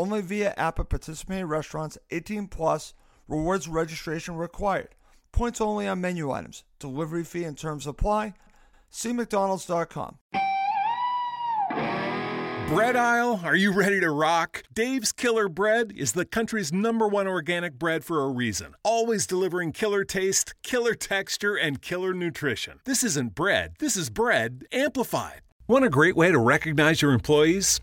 Only via app at participating restaurants 18 plus. Rewards registration required. Points only on menu items. Delivery fee and terms apply. See McDonald's.com. Bread aisle, are you ready to rock? Dave's Killer Bread is the country's number one organic bread for a reason. Always delivering killer taste, killer texture, and killer nutrition. This isn't bread, this is bread amplified. Want a great way to recognize your employees?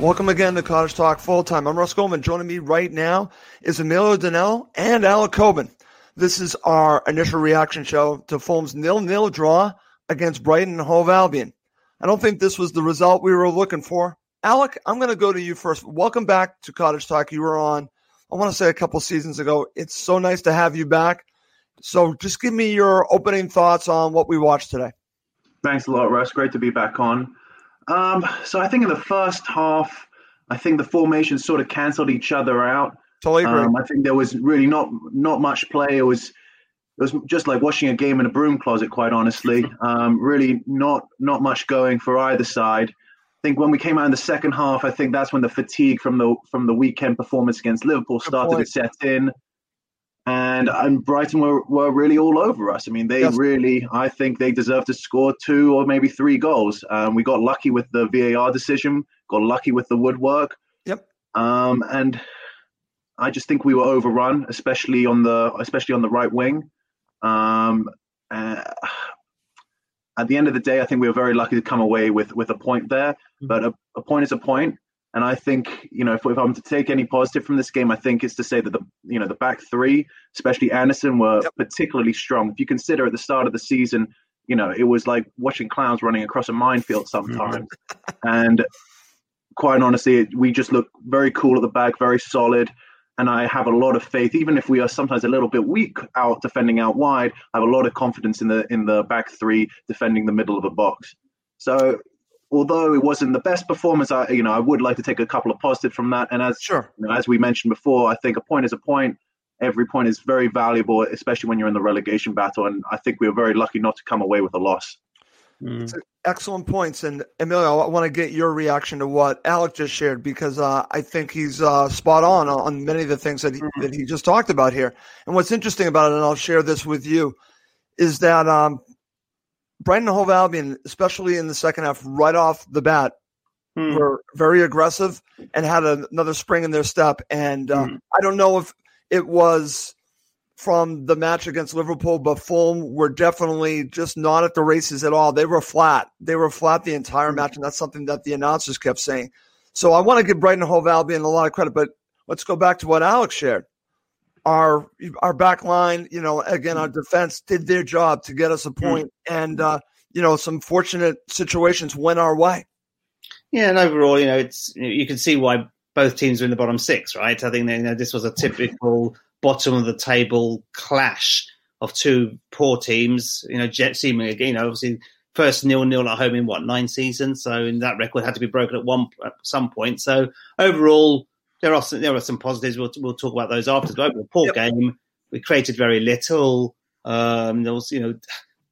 Welcome again to Cottage Talk Full Time. I'm Russ Goldman. Joining me right now is Emilio Donnell and Alec Coben. This is our initial reaction show to Fulham's nil-nil draw against Brighton and Hove Albion. I don't think this was the result we were looking for. Alec, I'm going to go to you first. Welcome back to Cottage Talk. You were on, I want to say, a couple seasons ago. It's so nice to have you back. So just give me your opening thoughts on what we watched today. Thanks a lot, Russ. Great to be back on. Um, so I think in the first half, I think the formations sort of cancelled each other out. Totally agree. Um, I think there was really not not much play. It was it was just like watching a game in a broom closet, quite honestly. Um, really not not much going for either side. I think when we came out in the second half, I think that's when the fatigue from the from the weekend performance against Liverpool started to set in and and Brighton were, were really all over us. I mean, they yes. really, I think they deserve to score two or maybe three goals. Um, we got lucky with the VAR decision, got lucky with the woodwork. Yep. Um, and I just think we were overrun, especially on the especially on the right wing. Um, uh, at the end of the day, I think we were very lucky to come away with with a point there. Mm-hmm. But a, a point is a point. And I think, you know, if, if, I'm to take any positive from this game, I think it's to say that the, you know, the back three, especially Andersen, were yep. particularly strong. If you consider at the start of the season, you know, it was like watching clowns running across a minefield sometimes. and quite honestly, we just look very cool at the back, very solid. And I have a lot of faith, even if we are sometimes a little bit weak out defending out wide. I have a lot of confidence in the in the back three defending the middle of a box. So although it wasn't the best performance, I you know I would like to take a couple of positives from that. And as sure, you know, as we mentioned before, I think a point is a point. Every point is very valuable, especially when you're in the relegation battle. And I think we were very lucky not to come away with a loss. Mm. Excellent points, and Emilio, I want to get your reaction to what Alec just shared because uh, I think he's uh, spot on on many of the things that he, mm-hmm. that he just talked about here. And what's interesting about it, and I'll share this with you, is that um, Brighton and Hove Albion, especially in the second half, right off the bat, hmm. were very aggressive and had a, another spring in their step. And uh, hmm. I don't know if it was from the match against Liverpool, but Fulham were definitely just not at the races at all. They were flat. They were flat the entire hmm. match, and that's something that the announcers kept saying. So I want to give Brighton and Hove Albion a lot of credit, but let's go back to what Alex shared our our back line, you know, again, our defense did their job to get us a mm. and uh, you know, some fortunate situations went our way. Yeah, and overall, you know, it's you can see why both teams are in the bottom six, right? I think you know this was a typical bottom of the table clash of two poor teams. You know, Jet seemingly again, you know, obviously first nil nil at home in what nine seasons, so in that record had to be broken at one at some point. So overall, there are some, there are some positives. We'll, we'll talk about those after. But a poor yep. game. We created very little. Um, there was, you know,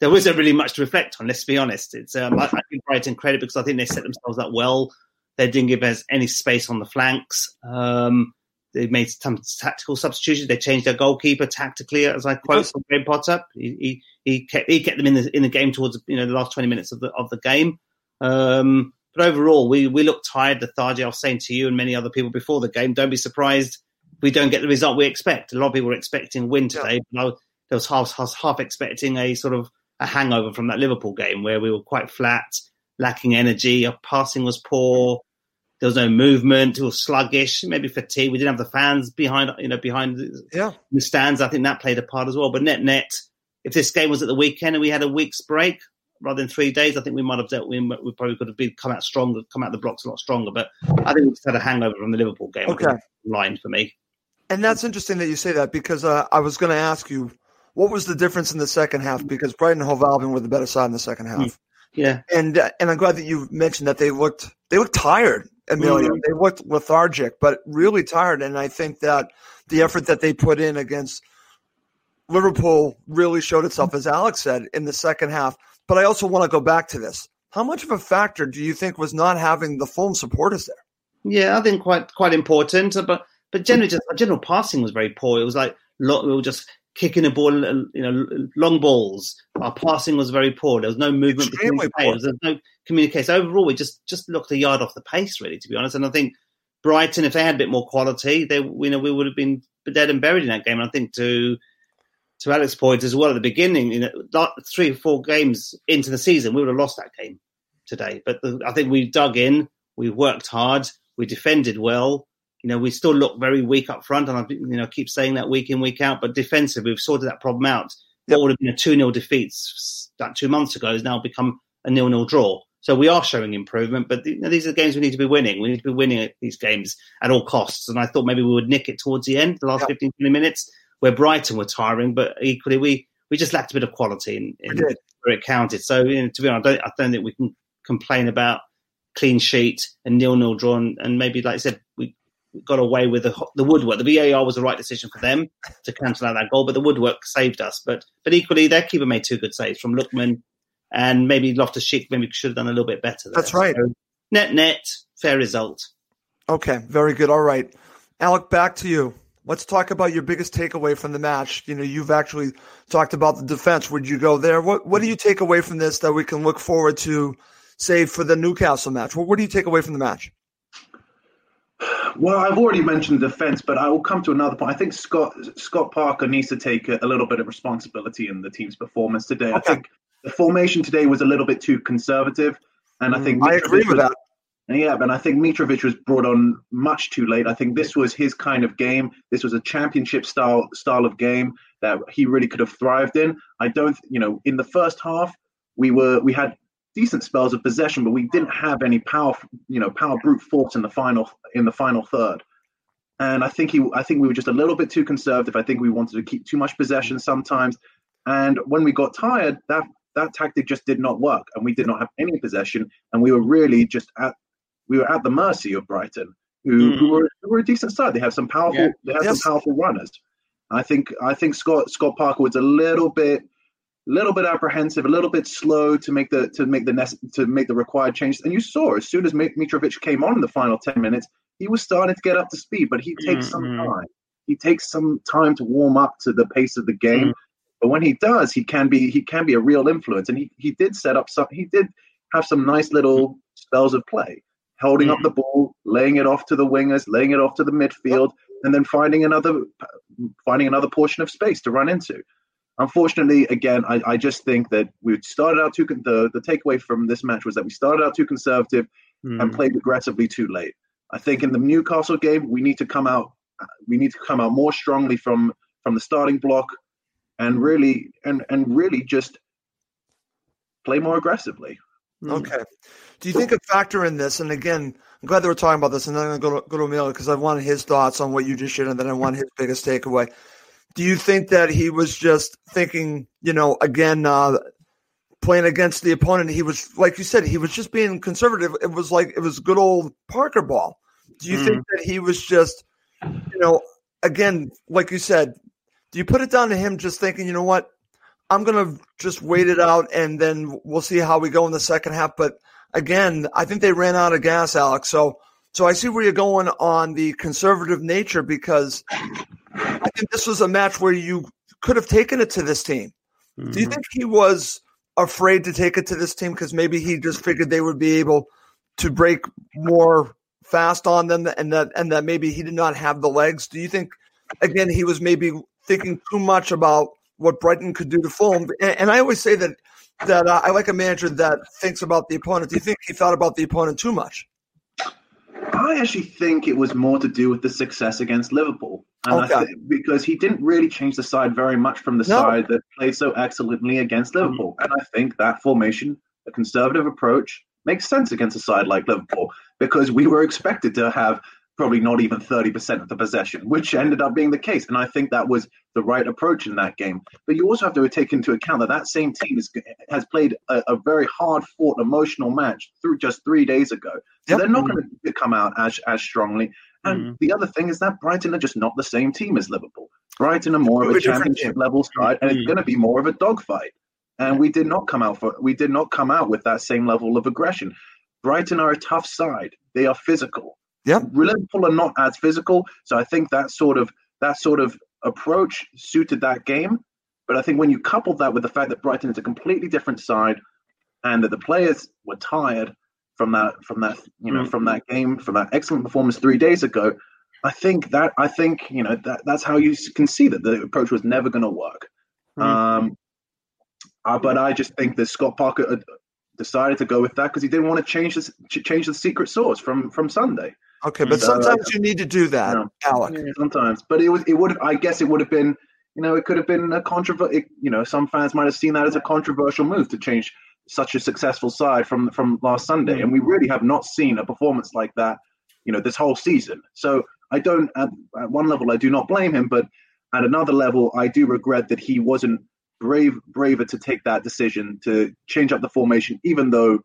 there wasn't really much to reflect on. Let's be honest. It's um, I, I give Brighton credit because I think they set themselves up well. They didn't give us any space on the flanks. Um, they made some tactical substitutions. They changed their goalkeeper tactically, as I quote from Graham Potter. He, he, he kept he kept them in the in the game towards you know the last twenty minutes of the of the game. Um, but overall, we we looked tired, lethargic. I was saying to you and many other people before the game, don't be surprised if we don't get the result we expect. A lot of people were expecting a win today, yeah. but I, there was half, half half expecting a sort of a hangover from that Liverpool game where we were quite flat, lacking energy. Our passing was poor. There was no movement. It was sluggish. Maybe fatigue. We didn't have the fans behind, you know, behind yeah. the stands. I think that played a part as well. But net net, if this game was at the weekend and we had a week's break rather than three days, I think we might have dealt. We, we probably could have been come out stronger, come out the blocks a lot stronger. But I think we just had a hangover from the Liverpool game. Okay, line for me. And that's interesting that you say that because uh, I was going to ask you what was the difference in the second half because Brighton and Hove Albion were the better side in the second half. Yeah, and uh, and I'm glad that you mentioned that they looked they looked tired. Amelia, mm-hmm. they looked lethargic, but really tired. And I think that the effort that they put in against Liverpool really showed itself, as Alex said, in the second half. But I also want to go back to this. How much of a factor do you think was not having the Fulham supporters there? Yeah, I think quite quite important. Uh, but but generally, just general passing was very poor. It was like lot, we were just kicking a ball, uh, you know, long balls. Our passing was very poor. There was no movement Extremely between players. There was no communication. Overall, we just just looked a yard off the pace, really, to be honest. And I think Brighton, if they had a bit more quality, they you know we would have been dead and buried in that game. And I think to to Alex's point as well at the beginning, you know, three or four games into the season, we would have lost that game today. But the, I think we dug in, we worked hard, we defended well. You know, we still look very weak up front, and I you know keep saying that week in week out. But defensive, we've sorted that problem out. What would have been a two 0 defeat that two months ago has now become a nil nil draw. So we are showing improvement, but you know, these are the games we need to be winning. We need to be winning these games at all costs. And I thought maybe we would nick it towards the end, the last yep. 15, 20 minutes, where Brighton were tiring, but equally we, we just lacked a bit of quality in, in where it counted. So you know, to be honest, I don't, I don't think we can complain about clean sheet and nil nil drawn. And maybe, like I said, we got away with the, the woodwork. The VAR was the right decision for them to cancel out that goal, but the woodwork saved us. But but equally, their keeper made two good saves from Lookman and maybe Loftus Cheek maybe should have done a little bit better. There. That's right. So, net net, fair result. Okay, very good. All right, Alec, back to you. Let's talk about your biggest takeaway from the match. You know, you've actually talked about the defense. Would you go there? What What do you take away from this that we can look forward to, say, for the Newcastle match? What, what do you take away from the match? Well, I've already mentioned the defense, but I will come to another point. I think Scott Scott Parker needs to take a, a little bit of responsibility in the team's performance today. Okay. I think the formation today was a little bit too conservative, and I think mm, I agree with that. Yeah, and I think Mitrovic was brought on much too late. I think this was his kind of game. This was a championship style style of game that he really could have thrived in. I don't, you know, in the first half we were we had decent spells of possession, but we didn't have any power, you know, power brute force in the final in the final third. And I think he, I think we were just a little bit too conservative. I think we wanted to keep too much possession sometimes. And when we got tired, that that tactic just did not work, and we did not have any possession, and we were really just at we were at the mercy of Brighton, who, mm. who, were, who were a decent side. They have some powerful yeah. they have yes. some powerful runners. I think I think Scott Scott Parker was a little bit little bit apprehensive, a little bit slow to make the to make the nest, to make the required changes. And you saw as soon as Mitrovic came on in the final ten minutes, he was starting to get up to speed. But he takes mm-hmm. some time. He takes some time to warm up to the pace of the game. Mm. But when he does, he can be he can be a real influence. And he, he did set up some he did have some nice little spells of play, holding up the ball, laying it off to the wingers, laying it off to the midfield, and then finding another finding another portion of space to run into. Unfortunately, again, I, I just think that we started out too. The the takeaway from this match was that we started out too conservative mm. and played aggressively too late. I think in the Newcastle game, we need to come out. We need to come out more strongly from from the starting block and really and and really just play more aggressively. Hmm. Okay. Do you think a factor in this? And again, I'm glad that we're talking about this, and then I'm going to go to, go to Emilio because I wanted his thoughts on what you just shared, and then I want his biggest takeaway. Do you think that he was just thinking, you know, again, uh, playing against the opponent? He was, like you said, he was just being conservative. It was like it was good old Parker ball. Do you mm. think that he was just, you know, again, like you said, do you put it down to him just thinking, you know what, I'm gonna just wait it out and then we'll see how we go in the second half. But again, I think they ran out of gas, Alex. So, so I see where you're going on the conservative nature because I think this was a match where you could have taken it to this team. Mm-hmm. Do you think he was afraid to take it to this team because maybe he just figured they would be able to break more fast on them and that and that maybe he did not have the legs? Do you think again he was maybe thinking too much about what Brighton could do to Fulham? And, and I always say that that uh, I like a manager that thinks about the opponent. Do you think he thought about the opponent too much? I actually think it was more to do with the success against Liverpool. And okay. because he didn't really change the side very much from the no. side that played so excellently against mm-hmm. Liverpool. Mm-hmm. And I think that formation, a conservative approach, makes sense against a side like Liverpool because we were expected to have probably not even 30% of the possession, which ended up being the case. And I think that was the right approach in that game. But you also have to take into account that that same team is, has played a, a very hard fought emotional match through just three days ago. So yep. they're not going to come out as, as strongly. And mm the other thing is that Brighton are just not the same team as Liverpool. Brighton are more of a championship level side, and mm it's going to be more of a dogfight. And we did not come out for we did not come out with that same level of aggression. Brighton are a tough side. They are physical. Yeah. Liverpool are not as physical, so I think that sort of that sort of approach suited that game. But I think when you couple that with the fact that Brighton is a completely different side, and that the players were tired from that from that you know mm-hmm. from that game from that excellent performance three days ago, I think that I think you know that that's how you can see that the approach was never going to work. Mm-hmm. Um, uh, but I just think that Scott Parker decided to go with that because he didn't want to change the change the secret sauce from from Sunday. Okay, but so, sometimes uh, you need to do that, you know, Alec. Yeah, sometimes, but it was it would I guess it would have been you know it could have been a controversial. You know, some fans might have seen that as a controversial move to change such a successful side from from last Sunday, and we really have not seen a performance like that. You know, this whole season. So I don't. At, at one level, I do not blame him, but at another level, I do regret that he wasn't brave braver to take that decision to change up the formation, even though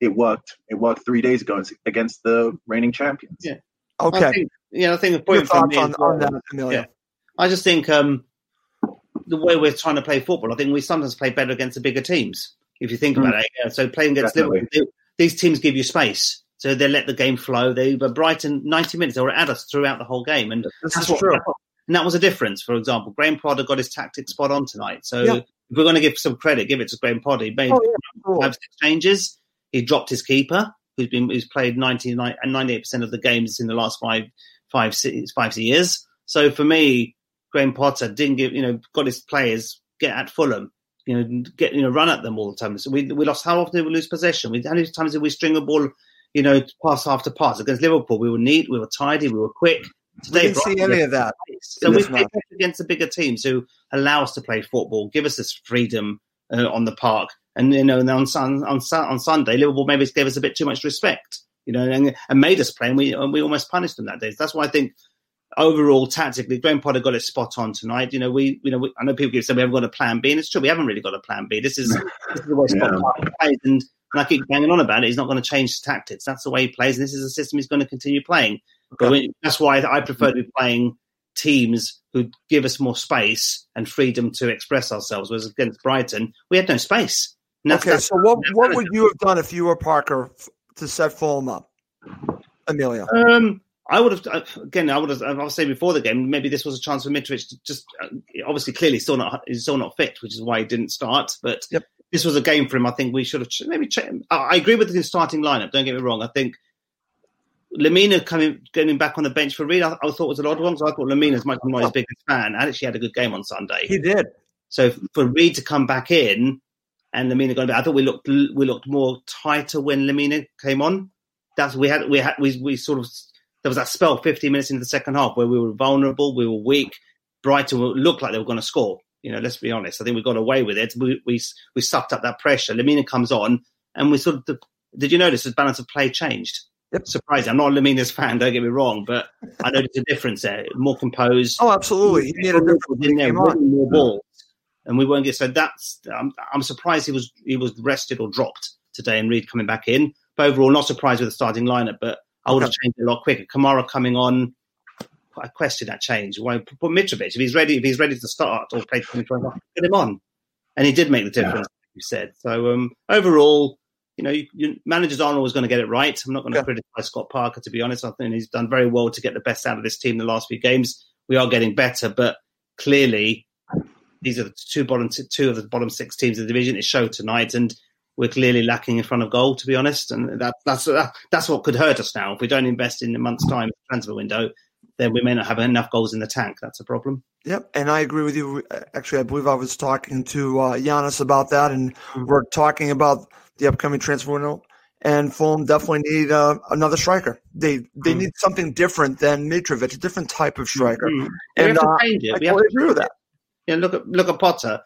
it worked. It worked three days ago against the reigning champions. Yeah. Okay. I think, yeah, I think the point Your thoughts on, on that, Amelia. Yeah. I just think um, the way we're trying to play football, I think we sometimes play better against the bigger teams. If you think mm. about it, yeah. so playing against Definitely. Liverpool, these teams give you space, so they let the game flow. They, but Brighton, ninety minutes, they were at us throughout the whole game, and this that's what, true. And that was a difference. For example, Graham Potter got his tactics spot on tonight. So yeah. if we're going to give some credit, give it to Graham Potter. He made oh, yeah, five six changes. He dropped his keeper, who's been who's played 99 and 98% of the games in the last five five five years. So for me, Graham Potter didn't give you know got his players get at Fulham, you know get you know run at them all the time. So we we lost. How often did we lose possession? We, how many times did we string a ball? You know, pass after pass against Liverpool. We were neat, we were tidy, we were quick. Today, we didn't see any of that. So we play against the bigger teams who allow us to play football, give us this freedom uh, on the park. And you know, and on, on on Sunday, Liverpool maybe gave us a bit too much respect, you know, and, and made us play, and we and we almost punished them that day. So that's why I think overall tactically, Graham Potter got it spot on tonight. You know, we you know we, I know people keep saying we haven't got a plan B, and it's true we haven't really got a plan B. This is, this is the way Scott yeah. plays, and, and I keep banging on about it. He's not going to change tactics. That's the way he plays, and this is a system he's going to continue playing. Okay. We, that's why I prefer to be playing teams who give us more space and freedom to express ourselves. Whereas against Brighton, we had no space. That's, okay, that's, so what what would you have done if you were Parker to set Fulham up, Amelia? Um, I would have uh, again. I would have. I'll say before the game, maybe this was a chance for Mitrovic to just uh, obviously clearly still not he's still not fit, which is why he didn't start. But yep. this was a game for him. I think we should have maybe. I agree with the starting lineup. Don't get me wrong. I think Lemina coming getting back on the bench for Reed, I, I thought was an odd one. So I thought Lemina's might be not his biggest fan. And actually had a good game on Sunday. He did. So for Reed to come back in and Lemina going back, I thought we looked we looked more tighter when Lemina came on. That's we had we had we we sort of there was that spell 15 minutes into the second half where we were vulnerable, we were weak. Brighton looked like they were going to score. You know, let's be honest. I think we got away with it. We we, we sucked up that pressure. Lemina comes on, and we sort of did you notice the balance of play changed? Yep. Surprising. I'm not a Lemina's fan, don't get me wrong, but I noticed a difference there. More composed. Oh, absolutely. He made a difference. In there, more balls. And we won't get so that's I'm, I'm surprised he was he was rested or dropped today and Reed coming back in. But overall, not surprised with the starting lineup, but I would have changed it a lot quicker. Kamara coming on, I question that change. Why put Mitrovic if he's ready? If he's ready to start or play 20 put him on, and he did make the difference. Yeah. You said so. Um, overall, you know, you, you, managers aren't always going to get it right. I'm not going to Yeah. criticize Scott Parker, to be honest. I think he's done very well to get the best out of this team the last few games. We are getting better, but clearly these are the two bottom two of the bottom six teams of the division. It showed tonight, and we're clearly lacking in front of goal, to be honest. And that, that's that, that's what could hurt us now if we don't invest in a month's time transfer window. Then we may not have enough goals in the tank. That's a problem. Yep, and I agree with you. Actually, I believe I was talking to uh, Giannis about that, and we're talking about the upcoming transfer window. And Fulham definitely need uh, another striker. They they Mm. need something different than Mitrovic, a different type of striker. Mm. And we have to uh. I to agree with that. Yeah, look at look at Potter.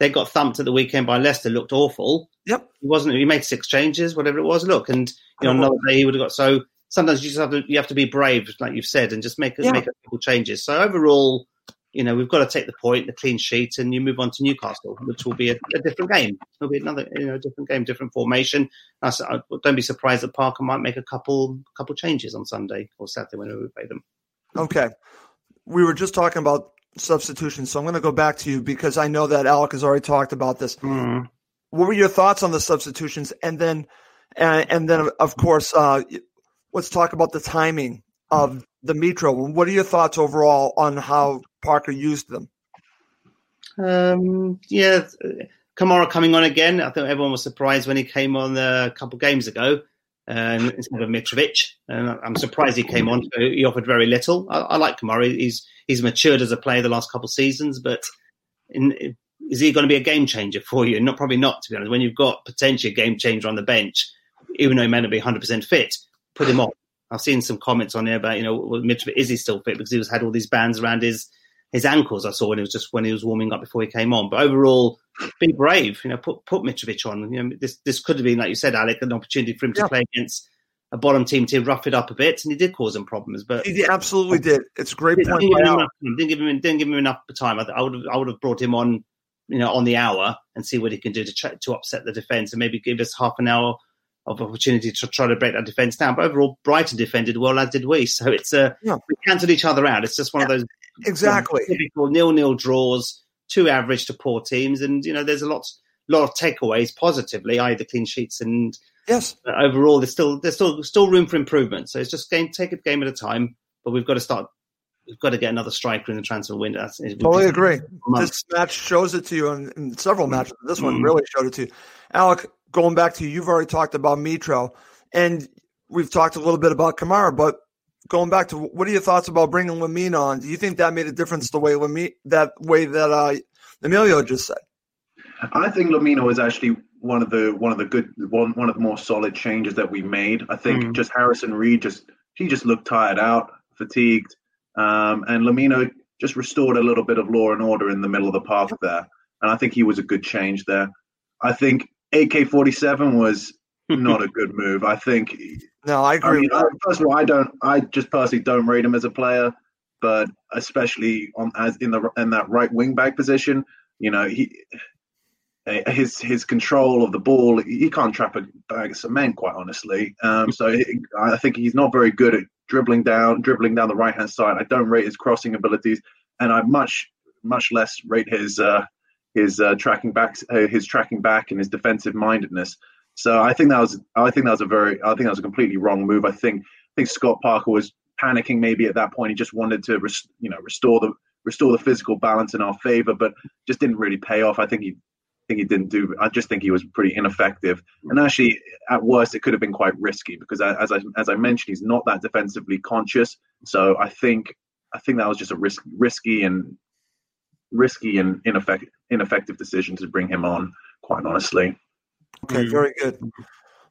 They got thumped at the weekend by Leicester. Looked awful. Yep. He wasn't. He made six changes, whatever it was. Look, and you know, another day he would have got. So sometimes you just have to you have to be brave, like you've said, and just make Yeah. make a couple changes. So overall, you know, we've got to take the point, the clean sheet, and you move on to Newcastle, which will be a, a different game. It'll be another, you know, different game, different formation. I I- don't be surprised that Parker might make a couple couple changes on Sunday or Saturday when we play them. Okay. We were just talking about substitutions, so I'm going to go back to you because I know that Alec has already talked about this. Mm. What were your thoughts on the substitutions? And then, and, and then, of course, uh, let's talk about the timing of the Mitro. What are your thoughts overall on how Parker used them? Um, yeah, Kamara coming on again. I think everyone was surprised when he came on uh, a couple games ago um, instead of Mitrovic. And I'm surprised he came on. He offered very little. I, I like Kamara. He's he's matured as a player the last couple of seasons, but in, is he going to be a game changer for you? Not probably not. To be honest, when you've got potentially a game changer on the bench, even though he may not be 100 percent fit, put him off. I've seen some comments on there about you know Mitrovic is he still fit because he was had all these bands around his his ankles. I saw when it was just when he was warming up before he came on. But overall, be brave. You know, put put Mitrovic on. You know, this this could have been like you said, Alec, an opportunity for him Yeah. to play against a bottom team to rough it up a bit, and he did cause them problems. But He absolutely did. It's a great didn't point. give, him enough, didn't give him didn't give him enough time. I, I would have I would have brought him on, you know, on the hour and see what he can do to try, to upset the defense and maybe give us half an hour of opportunity to try to break that defense down. But overall, Brighton defended well, as did we. So it's uh, Yeah. we cancelled each other out. It's just one of those Exactly. typical nil-nil draws, too average to poor teams, and you know there's a lot lot of takeaways positively, either clean sheets and Yes. overall there's still there's still still room for improvement. So it's just game take a game at a time, but we've got to start. We've got to get another striker in the transfer window. That's, Totally agree. This match shows it to you, and, and several matches. This one Mm. really showed it to you. Alec, going back to you, you've already talked about Mitro, and we've talked a little bit about Kamara, but going back to what are your thoughts about bringing Lemina on? Do you think that made a difference the way Lemina, that way that uh, Emilio just said? I think Lemina is actually one of the one of the good one one of the more solid changes that we made. I think Mm. just Harrison Reed just he just looked tired out, fatigued, um, and Lemina just restored a little bit of law and order in the middle of the park there, and I think he was a good change there. I think AK forty seven was not a good move. I think No, I I agree. mean, with. I, first of all, I don't. I just personally don't rate him as a player, but especially on as in the in that right wing back position, you know, he eh, his his control of the ball, he can't trap a bag of cement, quite honestly. Um, so he, I think he's not very good at dribbling down, dribbling down the right hand side. I don't rate his crossing abilities, and I much much less rate his uh, his uh, tracking back, uh, his tracking back, and his defensive mindedness. So I think that was I think that was a very I think that was a completely wrong move. I think I think Scott Parker was panicking maybe at that point. He just wanted to res, you know restore the restore the physical balance in our favor, but just didn't really pay off. I think he I think he didn't do. I just think he was pretty ineffective. And actually, at worst, it could have been quite risky because as I as I mentioned, he's not that defensively conscious. So I think I think that was just a risk risky and risky and ineffective ineffective decision to bring him on. Quite honestly. Okay, mm. very good.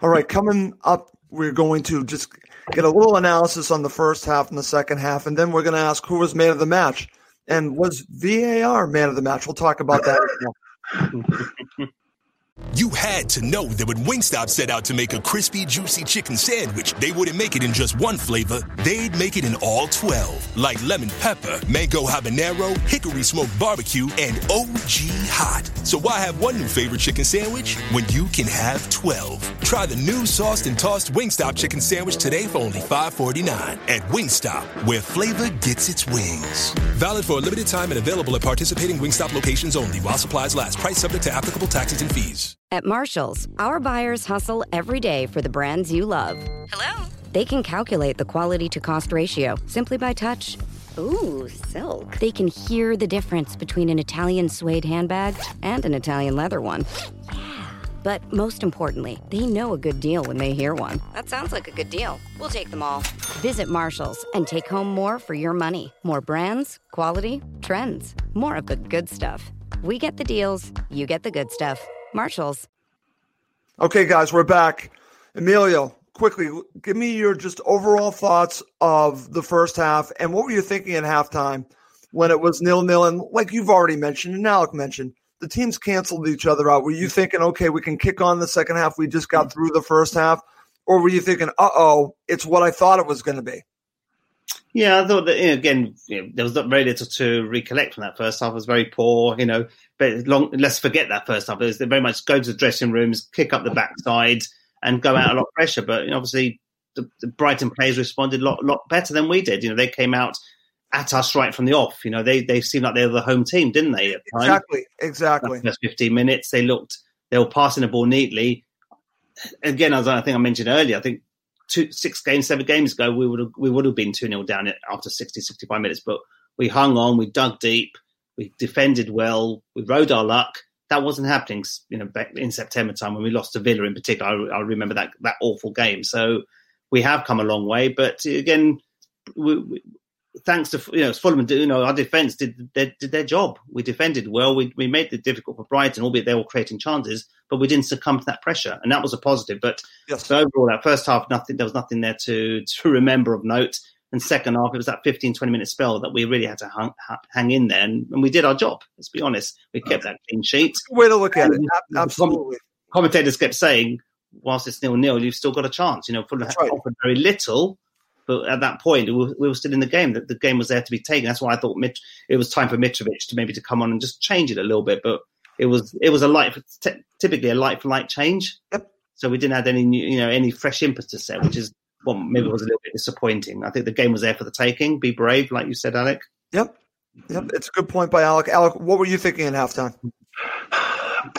All right, coming up, we're going to just get a little analysis on the first half and the second half, and then we're going to ask who was man of the match and was VAR man of the match. We'll talk about that. You had to know that when Wingstop set out to make a crispy, juicy chicken sandwich, they wouldn't make it in just one flavor. They'd make it in all 12. Like lemon pepper, mango habanero, hickory smoked barbecue, and OG hot. So why have one new favorite chicken sandwich when you can have 12? Try the new sauced and tossed Wingstop chicken sandwich today for only $5.49 at Wingstop, where flavor gets its wings. Valid for a limited time and available at participating Wingstop locations only while supplies last. Price subject to applicable taxes and fees. At Marshalls, our buyers hustle every day for the brands you love. Hello? They can calculate the quality to cost ratio simply by touch. Ooh, silk. They can hear the difference between an Italian suede handbag and an Italian leather one. But most importantly, they know a good deal when they hear one. That sounds like a good deal. We'll take them all. Visit Marshalls and take home more for your money. More brands, quality, trends, more of the good stuff. We get the deals, you get the good stuff. Marshalls. Okay, guys, we're back. Emilio, quickly, give me your just overall thoughts of the first half and what were you thinking at halftime when it was nil nil? And like you've already mentioned and Alec mentioned, the teams canceled each other out. Were you thinking, okay, we can kick on the second half? We just got through the first half. Or were you thinking, uh oh, it's what I thought it was going to be? Yeah, I thought that you know, again you know, there was not very little to recollect from that first half. It was very poor, you know. But long, let's forget that first half. It was very much go to the dressing rooms, kick up the backside, and go out a lot of pressure. But you know, obviously, the, the Brighton players responded a lot, lot better than we did. You know, they came out at us right from the off. You know, they they seemed like they were the home team, didn't they? Exactly, exactly. The first fifteen minutes, they looked they were passing the ball neatly. Again, as I think I mentioned earlier, I think two, six games, seven games ago, we would have we would have been two 0 down after 60, 65 minutes, but we hung on, we dug deep, we defended well, we rode our luck. That wasn't happening, you know, back in September time when we lost to Villa in particular. I, I remember that that awful game. So we have come a long way, but again, we, we, thanks to you know Fulham, you know our defence did their, did their job. We defended well. We we made it difficult for Brighton, albeit they were creating chances, but we didn't succumb to that pressure, and that was a positive. But yes. so overall, that first half, nothing there was nothing there to to remember of note. And second half, it was that 15, 20 minute spell that we really had to hang, hang in there, and, and, we did our job. Let's be honest, we kept that clean sheet. Way to look at and it, absolutely. Commentators kept saying, whilst it's nil nil, you've still got a chance. You know, Fulham right. offered very little, but at that point, we were, still in the game. That the game was there to be taken. That's why I thought Mit- it was time for Mitrovic to maybe to come on and just change it a little bit. But it was it was a light, t- typically a light for light change. Yep. So we didn't have any new, you know any fresh impetus there, which is well maybe was a little bit disappointing. I think the game was there for the taking. Be brave, like you said, Alec. Yep. Yep. It's a good point by Alec. Alec, what were you thinking at halftime?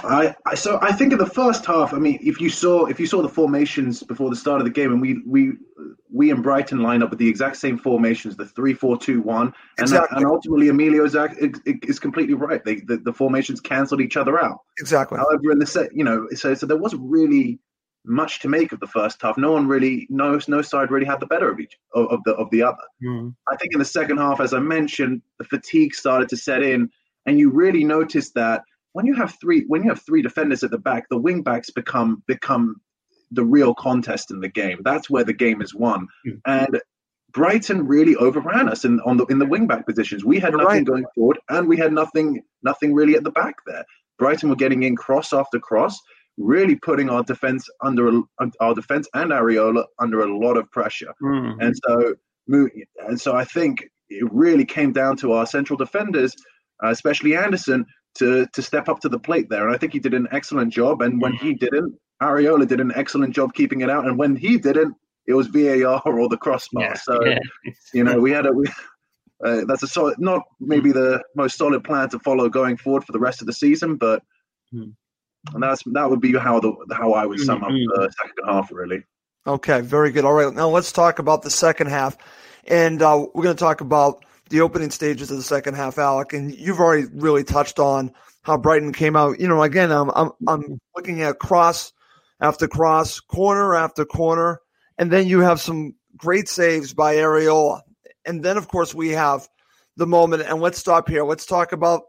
I, I so I think in the first half, I mean, if you saw if you saw the formations before the start of the game, and we we we and Brighton lined up with the exact same formations, the three four two one, and exactly. and ultimately Emilio is, is completely right. They, the, the formations cancelled each other out. Exactly. However, in the set, you know, so so there wasn't really much to make of the first half. No one really, no no side really had the better of each of, of the of the other. Mm. I think in the second half, as I mentioned, the fatigue started to set in, and you really noticed that when you have three when you have three defenders at the back, the wing backs become become the real contest in the game. That's where the game is won. Mm. And Brighton really overran us in on the in the wing back positions. We had You're nothing right. going forward, and we had nothing nothing really at the back there. Brighton were getting in cross after cross, really putting our defense under our defense and Areola under a lot of pressure. Mm. And so and so I think it really came down to our central defenders, uh, especially Andersen, to to step up to the plate there. And I think he did an excellent job. And when he didn't, Areola did an excellent job keeping it out. And when he didn't, it was VAR or the crossbar. Yeah, so yeah. you know we had a. We, uh, that's a solid, not maybe the most solid plan to follow going forward for the rest of the season, but Hmm. and that's that would be how the how I would sum up Mhm. the second half really. Okay, very good. All right, now let's talk about the second half, and uh, we're going to talk about the opening stages of the second half, Alec. And you've already really touched on how Brighton came out. You know, again, I'm I'm, I'm looking at cross after cross, corner after corner, and then you have some great saves by Areola, and then of course we have the moment. And let's stop here. Let's talk about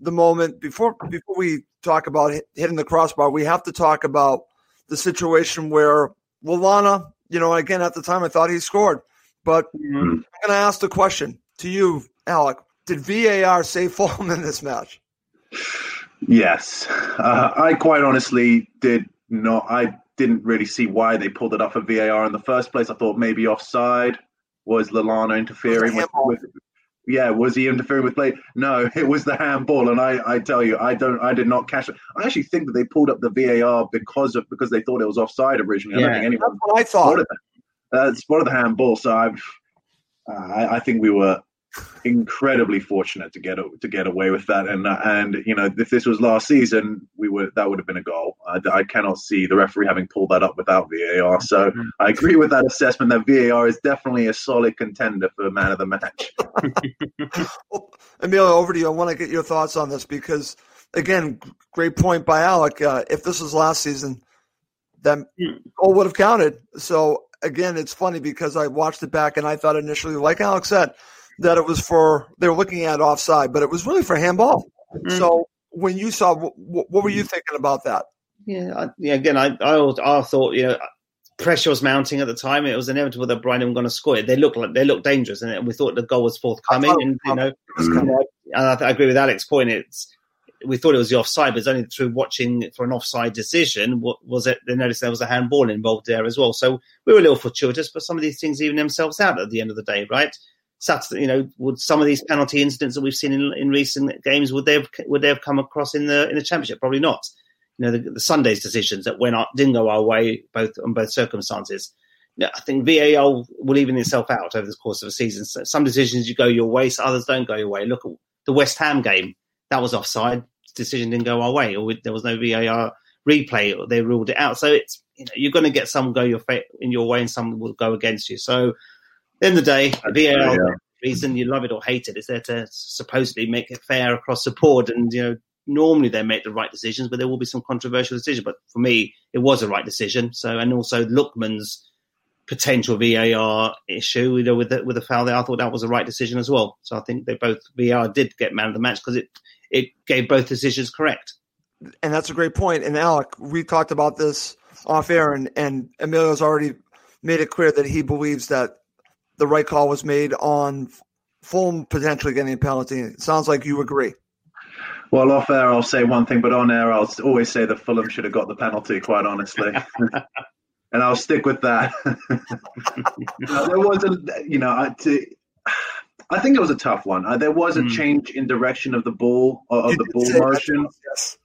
the moment before before we talk about hitting the crossbar. We have to talk about the situation where Lallana, you know, again at the time I thought he scored, but Mm-hmm. I'm going to ask the question to you, Alec. Did VAR save Fulham in this match? Yes, uh, I quite honestly did not. I didn't really see why they pulled it up for VAR in the first place. I thought maybe offside was Lallana interfering with, with. Yeah, was he interfering with play? No, it was the handball, and I, I tell you, I don't, I did not catch it. I actually think that they pulled up the VAR because of because they thought it was offside originally. I don't Yeah. think anyone That's what I thought. spotted that. Uh, spotted the handball, so I've, uh, I, I think we were incredibly fortunate to get to get away with that. And and you know, if this was last season, we would that would have been a goal. I, I cannot see the referee having pulled that up without VAR. So mm-hmm. I agree with that assessment that VAR is definitely a solid contender for man of the match. well, Emilio, over to you. I want to get your thoughts on this because, again, great point by Alec. Uh, if this was last season, then hmm. goal would have counted. So again, it's funny because I watched it back and I thought initially, like Alex said, that it was for they were looking at offside, but it was really for handball. Mm-hmm. So when you saw, what, what, were you thinking about that? Yeah, I, yeah. Again, I, I, I thought you know pressure was mounting at the time. It was inevitable that Brighton were going to score it. They looked like they looked dangerous, and we thought the goal was forthcoming. And you know, and I, I agree with Alex's point. It's we thought it was the offside, but it's only through watching for an offside decision what was it. They noticed there was a handball involved there as well. So we were a little fortuitous, but some of these things even themselves out at the end of the day, right? Saturday, you know, would some of these penalty incidents that we've seen in, in recent games would they have would they have come across in the in the championship? Probably not. You know, the, the Sunday's decisions that went didn't go our way, both on both circumstances. You know, I think VAR will even itself out over the course of a season. So some decisions you go your way, so others don't go your way. Look at the West Ham game; that was offside. Decision didn't go our way, or there was no VAR replay, or they ruled it out. So it's you know you're going to get some go your in your way, and some will go against you. So in the day, VAR yeah. reason you love it or hate it is there to supposedly make it fair across the board. And you know, normally they make the right decisions, but there will be some controversial decisions. But for me, it was a right decision. So, and also Lookman's potential VAR issue, you know, with the, with the foul there, I thought that was a right decision as well. So I think they both VAR did get man of the match because it it gave both decisions correct. And that's a great point. And Alec, we talked about this off air, and and Emilio's already made it clear that he believes that the right call was made on Fulham potentially getting a penalty. It sounds like you agree. Well, off air, I'll say one thing, but on air, I'll always say that Fulham should have got the penalty, quite honestly. and I'll stick with that. there was a, you know, I, to, I think it was a tough one. Uh, there was a mm. change in direction of the ball, uh, of the ball motion. Yes.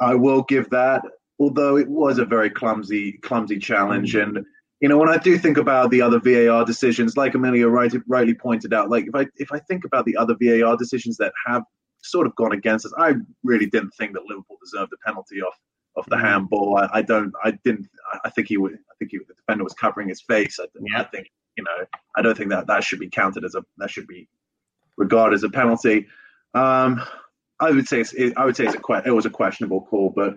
I will give that, although it was a very clumsy, clumsy challenge. Mm. And you know, when I do think about the other VAR decisions, like Amelia right, rightly pointed out, like if I if I think about the other VAR decisions that have sort of gone against us, I really didn't think that Liverpool deserved a penalty off off the mm-hmm. handball. I, I, don't. I didn't. I think he would. I think he, the defender was covering his face. I, yeah. I think you know. I don't think that that should be counted as a that should be regarded as a penalty. Um, I would say it's, it, I would say it's a it was a questionable call, but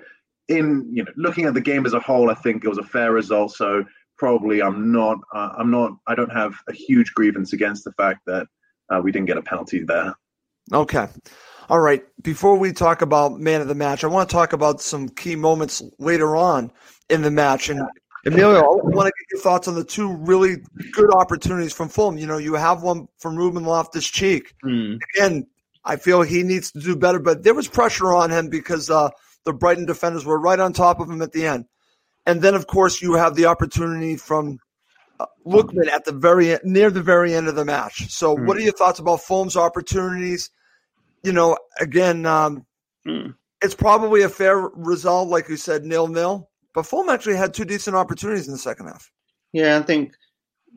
in you know looking at the game as a whole, I think it was a fair result. So probably I'm not uh, I'm not I don't have a huge grievance against the fact that uh, we didn't get a penalty there. Okay. All right. Before we talk about man of the match, I want to talk about some key moments later on in the match. And Emilio, I want to get your thoughts on the two really good opportunities from Fulham. You know, you have one from Ruben Loftus Cheek. Mm. Again, I feel he needs to do better, but there was pressure on him because uh, the Brighton defenders were right on top of him at the end. And then, of course, you have the opportunity from uh, Lookman at the very near the very end of the match. So, mm. what are your thoughts about Fulham's opportunities? You know, again, um, mm. it's probably a fair result, like you said, nil nil. But Fulham actually had two decent opportunities in the second half. Yeah, I think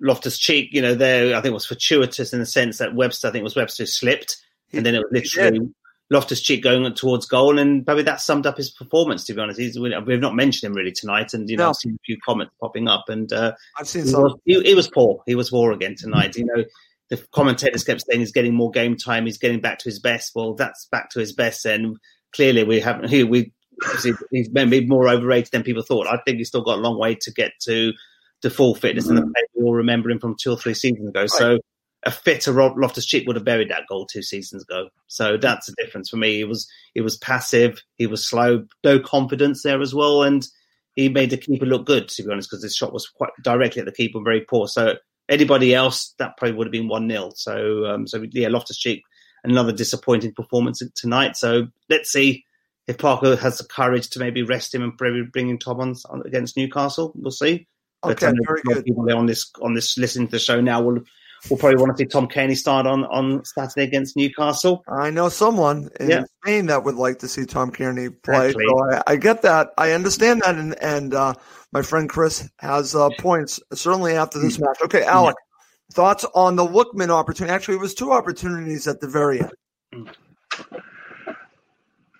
Loftus Cheek, you know, there I think was fortuitous in the sense that Webster, I think was Webster slipped, and then it was literally Loftus Cheek going towards goal, and probably that summed up his performance. To be honest, He's, we've not mentioned him really tonight, and you know, no. I've seen a few comments popping up, and uh, I've seen some. Was, he, he, was poor. He was poor again tonight. You know, the commentators kept saying he's getting more game time. He's getting back to his best. Well, that's back to his best, and clearly we haven't. We he's maybe more overrated than people thought. I think he's still got a long way to get to to full fitness, mm-hmm. and the mm. we all remember him from two or three seasons ago. Right. So a fitter Loftus Cheek would have buried that goal two seasons ago. So that's the difference for me. He was he was passive, he was slow, no confidence there as well, and he made the keeper look good to be honest because his shot was quite directly at the keeper, very poor. So anybody else that probably would have been one 0 So um, so yeah, Loftus Cheek another disappointing performance tonight. So let's see if Parker has the courage to maybe rest him and maybe bring in Tom on, against Newcastle. We'll see. Okay, but, um, very good. People on this on this listening to the show now will we'll probably want to see Tom Cairney start on, on Saturday against Newcastle. I know someone in yeah. Spain that would like to see Tom Cairney play. Exactly. So I, I, get that. I understand that. And, and uh, my friend Chris has uh, points, certainly after this match. Okay, Alec, Thoughts on the Lookman opportunity? Actually, it was two opportunities at the very end.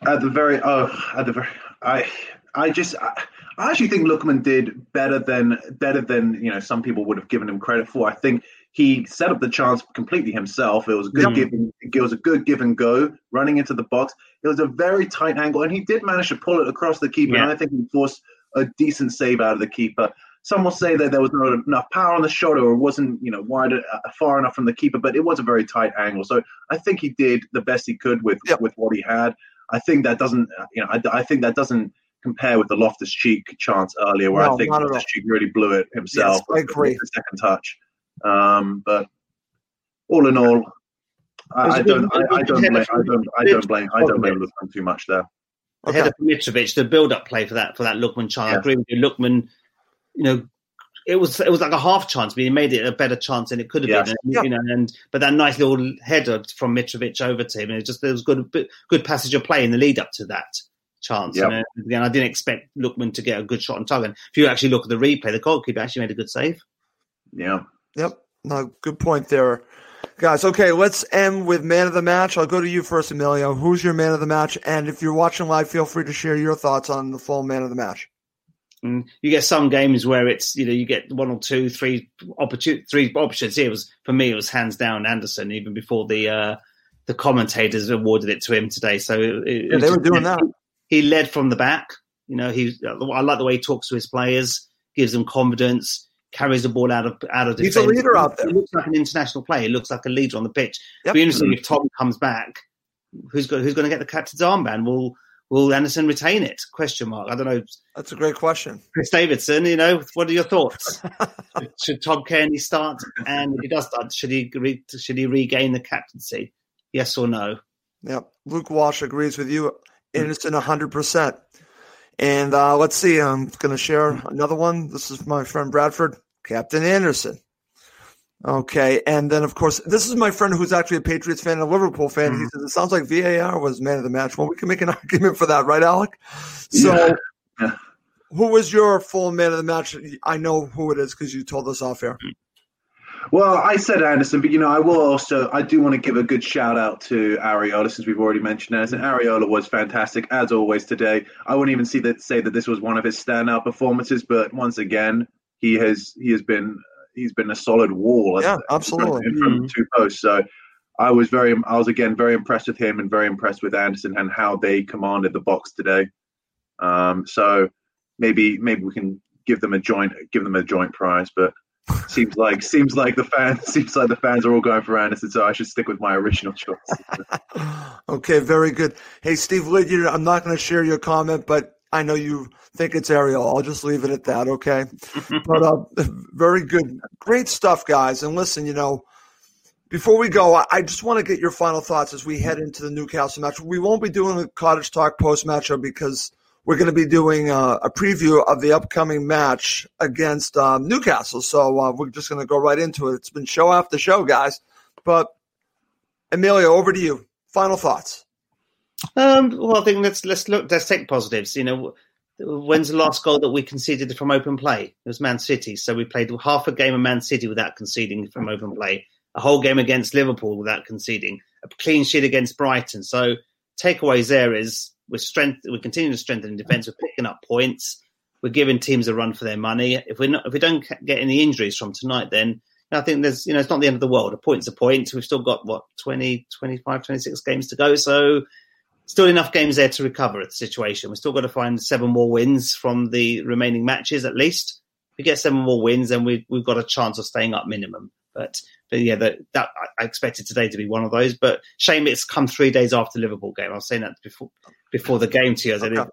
At the very, oh, at the very, I, I just, I, I actually think Lookman did better than better than you know some people would have given him credit for. I think he set up the chance completely himself. It was a good give, it was a good give and go running into the box. It was a very tight angle, and he did manage to pull it across the keeper. Yeah. And I think he forced a decent save out of the keeper. Some will say that there was not enough power on the shot, or it wasn't you know wide uh, far enough from the keeper, but it was a very tight angle. So I think he did the best he could with with what he had. I think that doesn't, you know, I, I think that doesn't compare with the Loftus Cheek chance earlier, where no, I think Loftus Cheek really blew it himself. Yes, I agree. The second touch, um, but all in all, I, I don't, I, I, don't blame, I don't, I don't blame, I don't blame Lookman too much there. Okay. Ahead of Mitrovic, the build-up play for that for that Lookman chance. Yeah. I agree with you. Lookman. you know, it was it was like a half chance, but he made it a better chance than it could have yes. been. And, yeah. You know, and but that nice little header from Mitrovic over to him, and it just there was good good passage of play in the lead up to that chance. Yep. And again, I didn't expect Lookman to get a good shot on target. If you actually look at the replay, the goalkeeper actually made a good save. Yeah. Yep. No, good point there, guys. Okay, let's end with man of the match. I'll go to you first, Emilio. Who's your man of the match? And if you're watching live, feel free to share your thoughts on the full man of the match. And you get some games where it's you know you get one or two, three opportun- three options. Here it was for me, it was hands down Andersen even before the uh, the commentators awarded it to him today. So it, it yeah, they were doing that. He led from the back. You know, he I like the way he talks to his players, gives them confidence, carries the ball out of out of defense. He's a leader out there. He looks like an international player. He looks like a leader on the pitch. Yep. Be interesting if Tom comes back. Who's going who's going to get the captain's armband? Will Will Andersen retain it? Question mark. I don't know. That's a great question. Chris Davidson, you know, what are your thoughts? should, Tom Cairney start? And if he does start, should he re, should he regain the captaincy? Yes or no? Yep. Luke Walsh agrees with you. Andersen, hundred percent. And uh, let's see. I'm going to share another one. This is my friend Bradford, Captain Andersen. Okay, and then of course, this is my friend who's actually a Patriots fan and a Liverpool fan. Mm-hmm. He says it sounds like VAR was man of the match. Well, we can make an argument for that, right, Alec? So, yeah. Yeah. who was your full man of the match? I know who it is because you told us off air. Well, I said Andersen, but you know, I will also I do want to give a good shout out to Areola since we've already mentioned Andersen. Areola was fantastic as always today. I wouldn't even see that say that this was one of his standout performances, but once again, he has he has been he's been a solid wall. Yeah, absolutely. In front, of two posts. So I was very, I was again very impressed with him and very impressed with Andersen and how they commanded the box today. Um, so maybe maybe we can give them a joint give them a joint prize, but seems like seems like the fans seems like the fans are all going for Andersen, so I should stick with my original choice. okay, very good. Hey, Steve Lydiard, I'm not going to share your comment, but I know you think it's Ariel. I'll just leave it at that, okay? but uh, very good. Great stuff, guys. And listen, you know, before we go, I just want to get your final thoughts as we head into the Newcastle match. We won't be doing the Cottage Talk post matchup because we're going to be doing uh, a preview of the upcoming match against um, Newcastle. So uh, we're just going to go right into it. It's been show after show, guys. But Emilio, over to you. Final thoughts. Um, well, I think let's let's look. Let's take positives. You know, when's the last goal that we conceded from open play? It was Man City. So we played half a game of Man City without conceding from open play. A whole game against Liverpool without conceding. A clean sheet against Brighton. So takeaways there is we're strength. We're continuing to strengthen in defence. We're picking up points. We're giving teams a run for their money. If we're not, if we don't get any injuries from tonight, then I think there's you know it's not the end of the world. A point's a point. We've still got what 20, 25, 26 games to go. So still enough games there to recover at the situation. We've still got to find seven more wins from the remaining matches at least. If we get seven more wins, then we, we've got a chance of staying up minimum. But but yeah, that, that I expected today to be one of those. But shame it's come three days after Liverpool game. I was saying that before before the game to. I said, okay.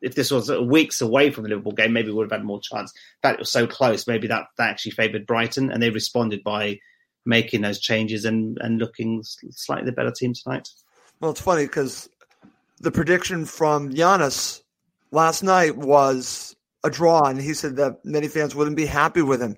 if, this was weeks away from the Liverpool game, maybe we would have had more chance. That it was so close. Maybe that, that actually favoured Brighton, and they responded by making those changes and and looking slightly the better team tonight. Well, it's funny because the prediction from Giannis last night was a draw, and he said that many fans wouldn't be happy with him.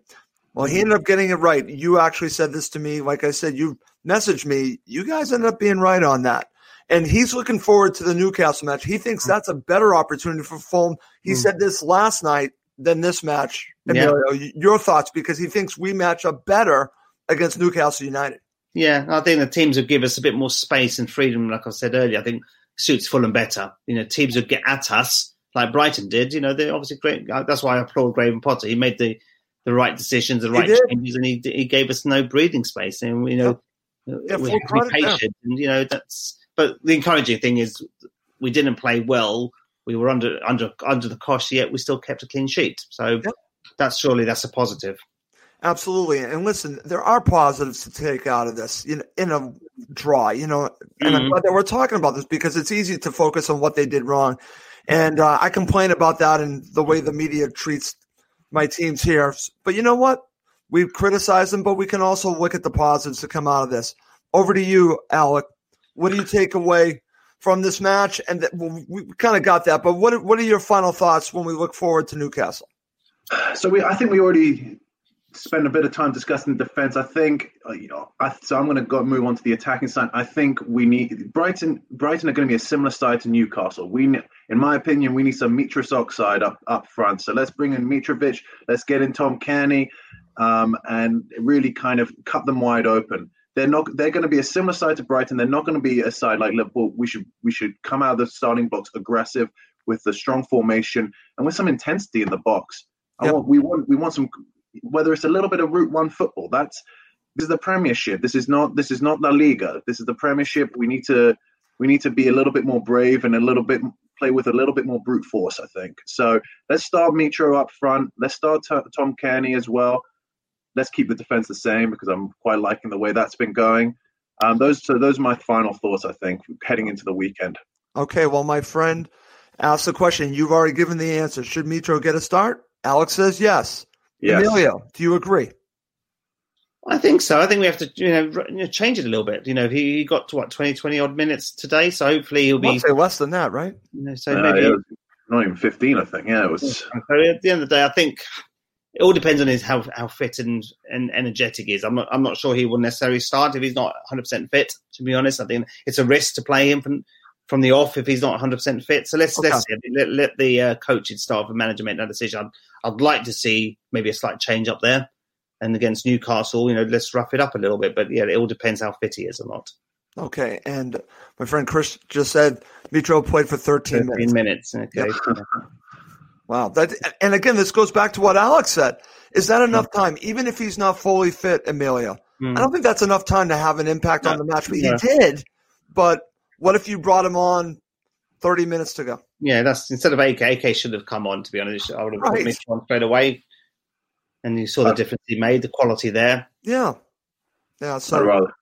Well, he mm-hmm. ended up getting it right. You actually said this to me. Like I said, you messaged me. You guys ended up being right on that. And he's looking forward to the Newcastle match. He thinks that's a better opportunity for Fulham. He mm. said this last night than this match. Emilio, yeah. your thoughts because he thinks we match up better against Newcastle United. Yeah, I think the teams would give us a bit more space and freedom, like I said earlier. I think suits Fulham better. You know, teams would get at us like Brighton did. You know, they're obviously great. That's why I applaud Graham Potter. He made the, the right decisions, the right changes, and he he gave us no breathing space. And you know, yeah, we have to be patient. And you know, that's. But the encouraging thing is, we didn't play well. We were under under under the cosh, yet we still kept a clean sheet. So that's surely that's a positive. Absolutely. And listen, there are positives to take out of this in, in a draw, you know, and mm-hmm. I'm glad that we're talking about this because it's easy to focus on what they did wrong. And uh, I complain about that and the way the media treats my teams here. But you know what? We criticize them, but we can also look at the positives to come out of this. Over to you, Alec. What do you take away from this match? And th- well, we kind of got that, but what what are your final thoughts when we look forward to Newcastle? So we, I think we already spent a bit of time discussing defense. I think, uh, you know, I, so I'm going to go move on to the attacking side. I think we need Brighton. Brighton are going to be a similar side to Newcastle. We, in my opinion, we need some Mitros Oxide up up front. So let's bring in Mitrovic. Let's get in Tom Cairney, um, and really kind of cut them wide open. They're not. They're going to be a similar side to Brighton. They're not going to be a side like Liverpool. We should we should come out of the starting box aggressive with a strong formation and with some intensity in the box. Yep. Want, we want we want some whether it's a little bit of Route One football. That's this is the Premiership. This is not this is not La Liga. This is the Premiership. We need to we need to be a little bit more brave and a little bit play with a little bit more brute force. I think so. Let's start Mitro up front. Let's start Tom Cairney as well. Let's keep the defense the same because I'm quite liking the way that's been going. Um, those so those are my final thoughts. I think heading into the weekend. Okay, well, my friend asked the question. You've already given the answer. Should Mitro get a start? Alex says yes. Yes. Emilio, do you agree? I think so. I think we have to, you know, change it a little bit. You know, he got to what 20, 20 odd minutes today, so hopefully he'll be say less than that, right? You know, so uh, maybe yeah, not even fifteen. I think. Yeah, it was. So at the end of the day, I think it all depends on his how how fit and, and energetic he is. I'm not I'm not sure he will necessarily start if he's not 100 percent fit. To be honest, I think it's a risk to play him from from the off if he's not 100 percent fit. So let's okay. let's let, let the uh, coaching staff and manager make that decision. I'd, I'd like to see maybe a slight change up there. And against Newcastle, you know, let's rough it up a little bit. But yeah, it all depends how fit he is or not. Okay, and my friend Chris just said Mitro played for 13, 13 minutes. minutes. Okay. wow, that and again, this goes back to what Alex said. Is that enough time, even if he's not fully fit, Emilio? Mm. I don't think that's enough time to have an impact on the match. But he did. But what if you brought him on 30 minutes to go? Yeah, that's instead of AK, AK should have come on, to be honest. I would have right. put on straight away. And you saw the difference he made, the quality there. Yeah. Yeah. So I'd rather,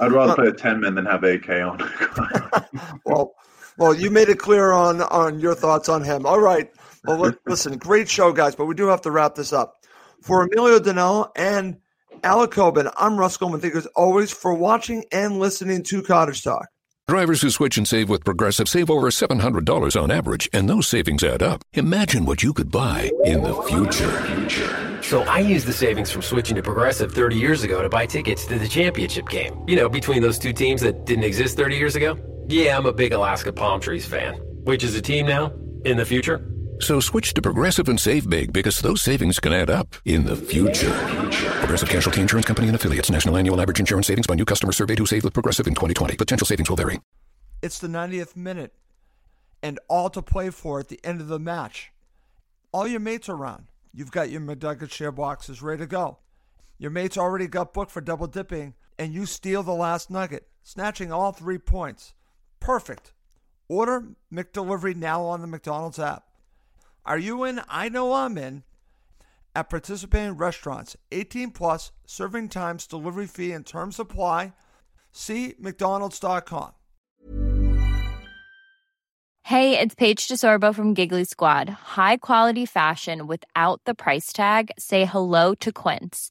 I'd rather uh, play a 10 man than have AK on. well, well, you made it clear on, on your thoughts on him. All right. Well, listen, great show, guys, but we do have to wrap this up. For Emilio Danello and Alec Coben, I'm Russ Goldman. Thank you as always for watching and listening to Cottage Talk. Drivers who switch and save with Progressive save over $700 on average, and those savings add up. Imagine what you could buy in the future. So I used the savings from switching to Progressive 30 years ago to buy tickets to the championship game. You know, between those two teams that didn't exist 30 years ago. Yeah, I'm a big Alaska Palm Trees fan. Which is a team now? In the future? So switch to Progressive and save big because those savings can add up in the future. Progressive Casualty Insurance Company and affiliates. National annual average insurance savings by new customer surveyed who saved with Progressive in 2020. Potential savings will vary. It's the 90th minute and all to play for at the end of the match. All your mates are around. You've got your McNugget share boxes ready to go. Your mates already got booked for double dipping and you steal the last nugget, snatching all three points. Perfect. Order McDelivery now on the McDonald's app. Are you in? I know I'm in. At participating restaurants, 18 plus, serving times, delivery fee, and terms apply. See McDonald's.com. Hey, it's Paige DeSorbo from Giggly Squad. High quality fashion without the price tag? Say hello to Quince.